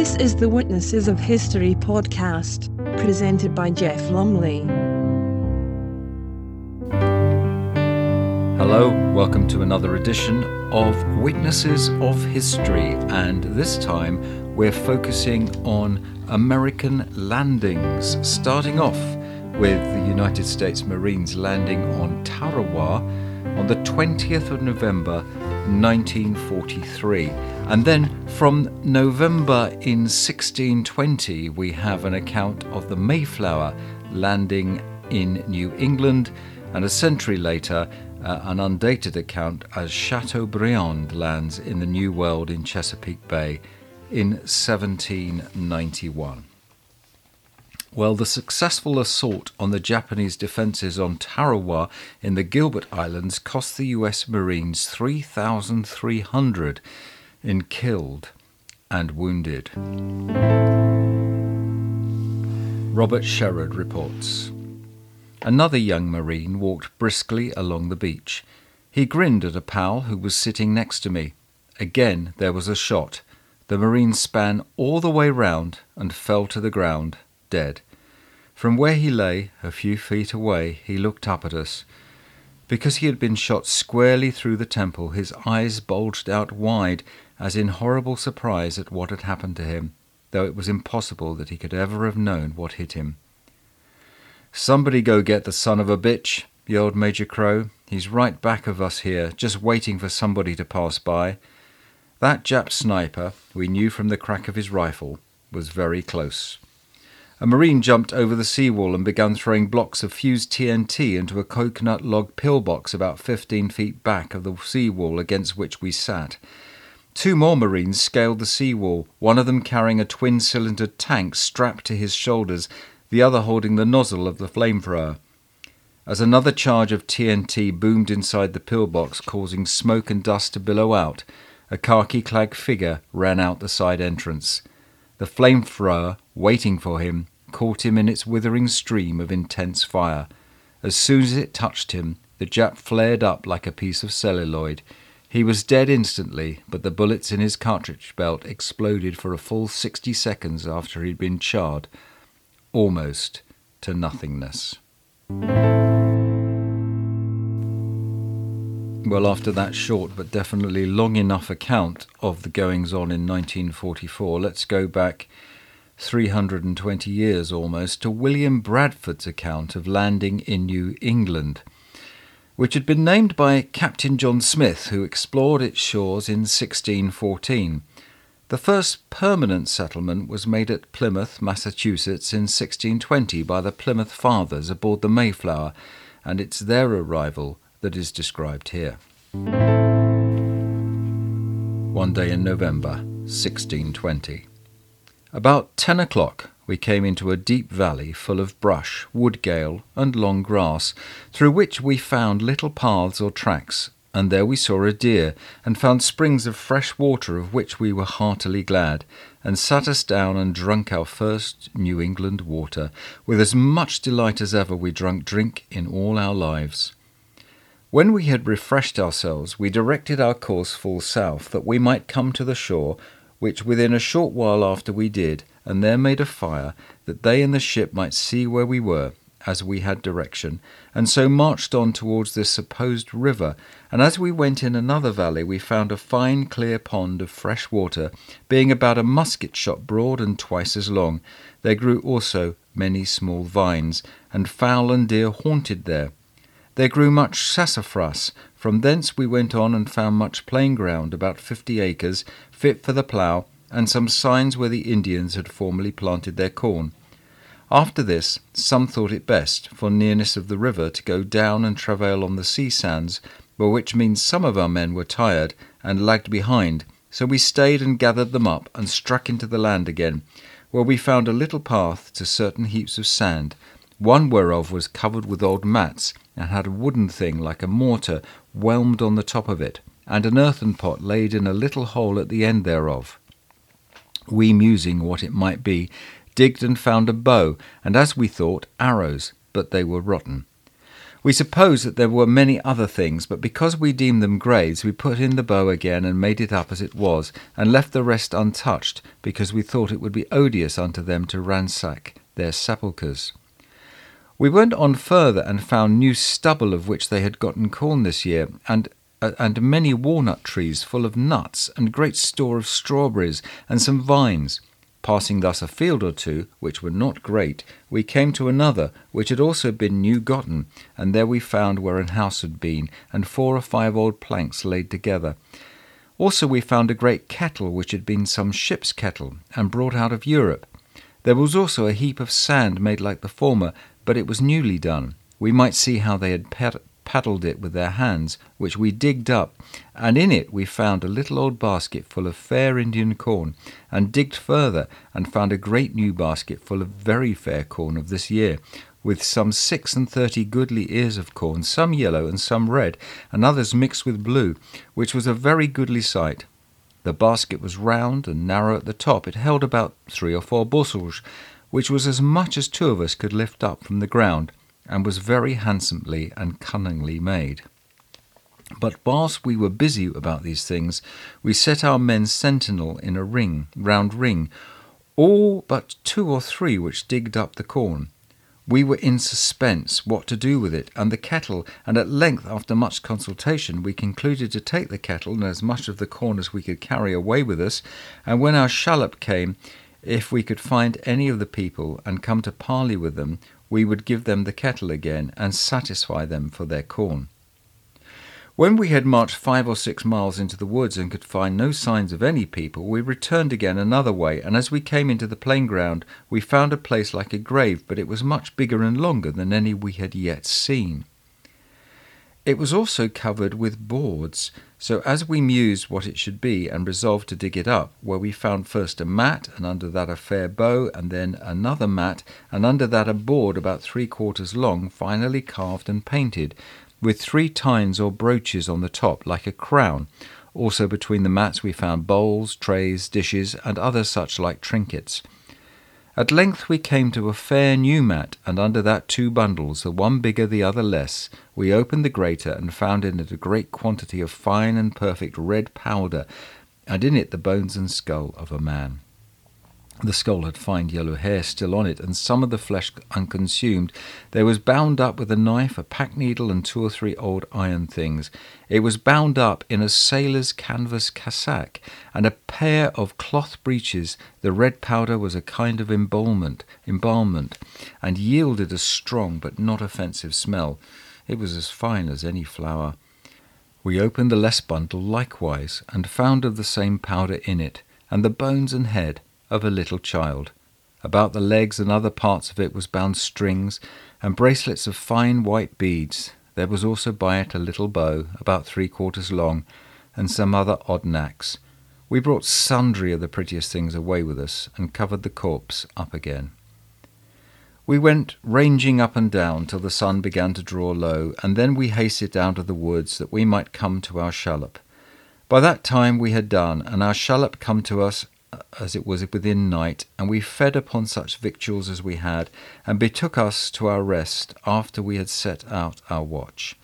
This is the Witnesses of History podcast, presented by Jeff Lumley. Hello, welcome to another edition of Witnesses of History, and this time we're focusing on American landings, starting off with the United States Marines landing on Tarawa on the 20th of November 1943. And then from November in 1620, we have an account of the Mayflower landing in New England, and a century later, uh, an undated account as Chateaubriand lands in the New World in Chesapeake Bay in 1791. Well, the successful assault on the Japanese defences on Tarawa in the Gilbert Islands cost the US Marines 3,300 in killed and wounded. Robert Sherrod reports. Another young Marine walked briskly along the beach. He grinned at a pal who was sitting next to me. Again there was a shot. The Marine span all the way round and fell to the ground dead. From where he lay, a few feet away, he looked up at us. Because he had been shot squarely through the temple, his eyes bulged out wide as in horrible surprise at what had happened to him, though it was impossible that he could ever have known what hit him. Somebody go get the son of a bitch, yelled Major Crowe. He's right back of us here, just waiting for somebody to pass by. That Jap sniper, we knew from the crack of his rifle, was very close. A Marine jumped over the seawall and began throwing blocks of fused TNT into a coconut log pillbox about 15 feet back of the seawall against which we sat. Two more Marines scaled the seawall, one of them carrying a twin cylindered tank strapped to his shoulders, the other holding the nozzle of the flamethrower. As another charge of TNT boomed inside the pillbox, causing smoke and dust to billow out, a khaki clad figure ran out the side entrance. The flamethrower, waiting for him, caught him in its withering stream of intense fire. As soon as it touched him, the Jap flared up like a piece of celluloid. He was dead instantly, but the bullets in his cartridge belt exploded for a full sixty seconds after he'd been charred, almost to nothingness. Well, after that short but definitely long enough account of the goings on in 1944, let's go back 320 years almost to William Bradford's account of landing in New England, which had been named by Captain John Smith, who explored its shores in 1614. The first permanent settlement was made at Plymouth, Massachusetts in 1620 by the Plymouth Fathers aboard the Mayflower, and it's their arrival that is described here. One day in November 1620. About ten o'clock we came into a deep valley full of brush, woodgale, and long grass, through which we found little paths or tracks, and there we saw a deer, and found springs of fresh water of which we were heartily glad, and sat us down and drunk our first New England water, with as much delight as ever we drunk drink in all our lives. When we had refreshed ourselves, we directed our course full south, that we might come to the shore, which within a short while after we did, and there made a fire, that they and the ship might see where we were, as we had direction, and so marched on towards this supposed river. And as we went in another valley, we found a fine clear pond of fresh water, being about a musket shot broad and twice as long. There grew also many small vines, and fowl and deer haunted there. There grew much sassafras. From thence we went on and found much plain ground, about fifty acres, fit for the plough, and some signs where the Indians had formerly planted their corn. After this, some thought it best, for nearness of the river, to go down and travail on the sea sands, by which means some of our men were tired and lagged behind, so we stayed and gathered them up and struck into the land again, where we found a little path to certain heaps of sand, one whereof was covered with old mats, and had a wooden thing like a mortar whelmed on the top of it, and an earthen pot laid in a little hole at the end thereof. We, musing what it might be, digged and found a bow, and as we thought, arrows, but they were rotten. We supposed that there were many other things, but because we deemed them graves, we put in the bow again and made it up as it was, and left the rest untouched, because we thought it would be odious unto them to ransack their sepulchres. We went on further and found new stubble of which they had gotten corn this year, and uh, and many walnut trees full of nuts, and great store of strawberries, and some vines. Passing thus a field or two, which were not great, we came to another, which had also been new gotten, and there we found where an house had been, and four or five old planks laid together. Also we found a great kettle, which had been some ship's kettle, and brought out of Europe. There was also a heap of sand made like the former, but it was newly done. We might see how they had paddled it with their hands, which we digged up, and in it we found a little old basket full of fair Indian corn, and digged further, and found a great new basket full of very fair corn of this year, with some six and thirty goodly ears of corn, some yellow and some red, and others mixed with blue, which was a very goodly sight. The basket was round and narrow at the top. It held about three or four bushels, which was as much as two of us could lift up from the ground and was very handsomely and cunningly made. But whilst we were busy about these things, we set our men sentinel in a ring, round ring, all but two or three which digged up the corn. We were in suspense what to do with it, and the kettle, and at length, after much consultation, we concluded to take the kettle and as much of the corn as we could carry away with us, and when our shallop came, if we could find any of the people and come to parley with them, we would give them the kettle again and satisfy them for their corn. When we had marched five or six miles into the woods and could find no signs of any people, we returned again another way, and as we came into the plain ground, we found a place like a grave, but it was much bigger and longer than any we had yet seen. It was also covered with boards, so as we mused what it should be and resolved to dig it up, where we found first a mat, and under that a fair bow, and then another mat, and under that a board about three quarters long, finely carved and painted, with three tines or brooches on the top, like a crown. Also between the mats we found bowls, trays, dishes, and other such like trinkets. At length we came to a fair new mat, and under that two bundles, the one bigger, the other less. We opened the greater, and found in it a great quantity of fine and perfect red powder, and in it the bones and skull of a man. The skull had fine yellow hair still on it, and some of the flesh unconsumed. There was bound up with a knife, a pack needle, and two or three old iron things. It was bound up in a sailor's canvas cassock and a pair of cloth breeches. The red powder was a kind of embalmment, embalmment, and yielded a strong but not offensive smell. It was as fine as any flour. We opened the less bundle likewise, and found of the same powder in it, and the bones and head of a little child. About the legs and other parts of it was bound strings and bracelets of fine white beads. There was also by it a little bow, about three quarters long, and some other odd knacks. We brought sundry of the prettiest things away with us, and covered the corpse up again. We went ranging up and down till the sun began to draw low, and then we hasted down to the woods that we might come to our shallop. By that time we had done, and our shallop come to us as it was within night, and we fed upon such victuals as we had, and betook us to our rest after we had set out our watch.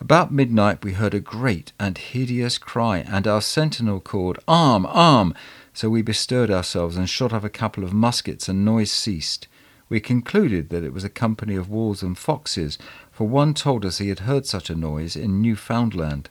About midnight we heard a great and hideous cry, and our sentinel called, Arm, arm! So we bestirred ourselves and shot off a couple of muskets, and noise ceased. We concluded that it was a company of wolves and foxes, for one told us he had heard such a noise in Newfoundland.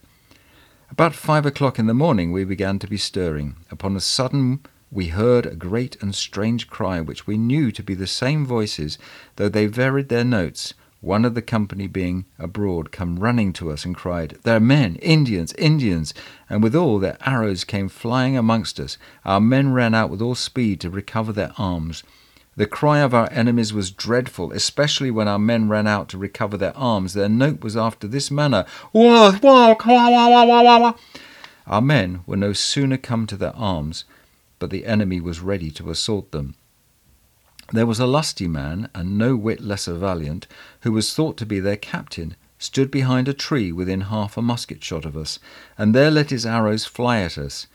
About five o'clock in the morning we began to be stirring. Upon a sudden we heard a great and strange cry, which we knew to be the same voices, though they varied their notes. One of the company being abroad come running to us and cried, There are men, Indians, Indians! And withal their arrows came flying amongst us. Our men ran out with all speed to recover their arms. The cry of our enemies was dreadful, especially when our men ran out to recover their arms. Their note was after this manner Our men were no sooner come to their arms, but the enemy was ready to assault them. There was a lusty man, and no whit less a valiant, who was thought to be their captain, stood behind a tree within half a musket shot of us, and there let his arrows fly at us.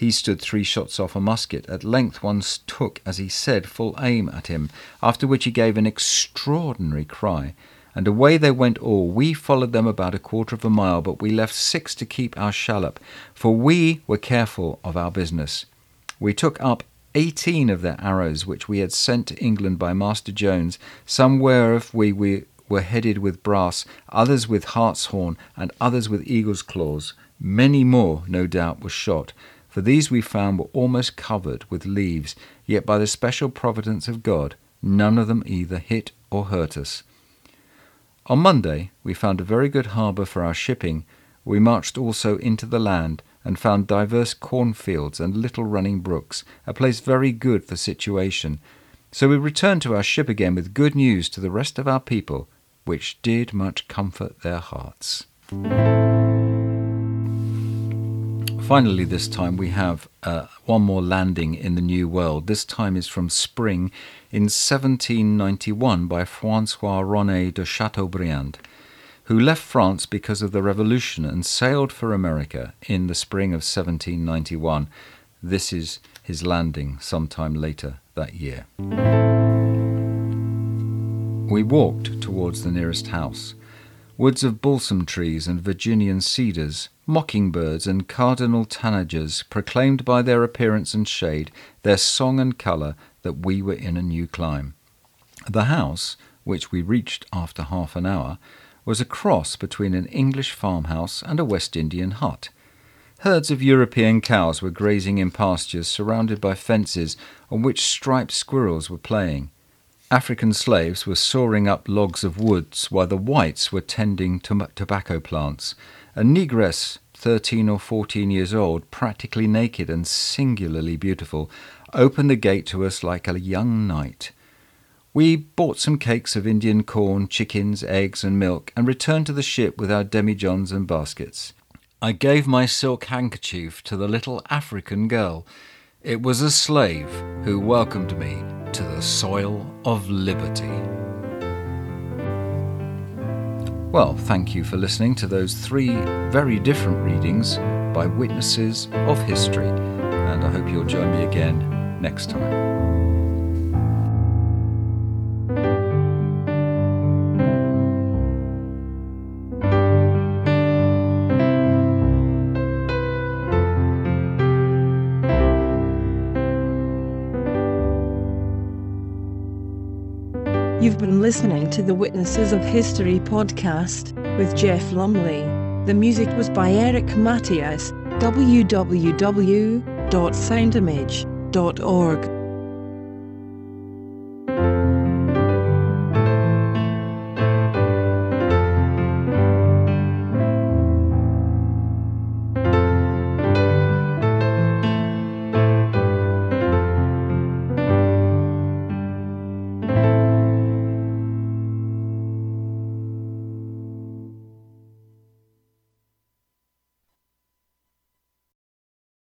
He stood three shots off a musket. At length one took, as he said, full aim at him, after which he gave an extraordinary cry, and away they went all. We followed them about a quarter of a mile, but we left six to keep our shallop, for we were careful of our business. We took up eighteen of their arrows, which we had sent to England by Master Jones, some whereof we, we were headed with brass, others with hartshorn, and others with eagle's claws. Many more, no doubt, were shot, for these we found were almost covered with leaves, yet by the special providence of God, none of them either hit or hurt us. On Monday, we found a very good harbour for our shipping. We marched also into the land, and found divers cornfields and little running brooks, a place very good for situation. So we returned to our ship again with good news to the rest of our people, which did much comfort their hearts. Finally, this time we have uh, one more landing in the New World. This time is from spring in 1791 by Francois René de Chateaubriand, who left France because of the Revolution and sailed for America in the spring of 1791. This is his landing sometime later that year. We walked towards the nearest house. Woods of balsam trees and Virginian cedars, mockingbirds and cardinal tanagers proclaimed by their appearance and shade, their song and colour, that we were in a new clime. The house, which we reached after half an hour, was a cross between an English farmhouse and a West Indian hut. Herds of European cows were grazing in pastures surrounded by fences on which striped squirrels were playing. African slaves were sawing up logs of woods while the whites were tending to tobacco plants. A negress, thirteen or fourteen years old, practically naked and singularly beautiful, opened the gate to us like a young knight. We bought some cakes of Indian corn, chickens, eggs, and milk, and returned to the ship with our demijohns and baskets. I gave my silk handkerchief to the little African girl. It was a slave who welcomed me to the soil of liberty. Well, thank you for listening to those three very different readings by witnesses of history, and I hope you'll join me again next time. You've been listening to the Witnesses of History podcast with Jeff Lumley. The music was by Eric Matyas. www.soundimage.org.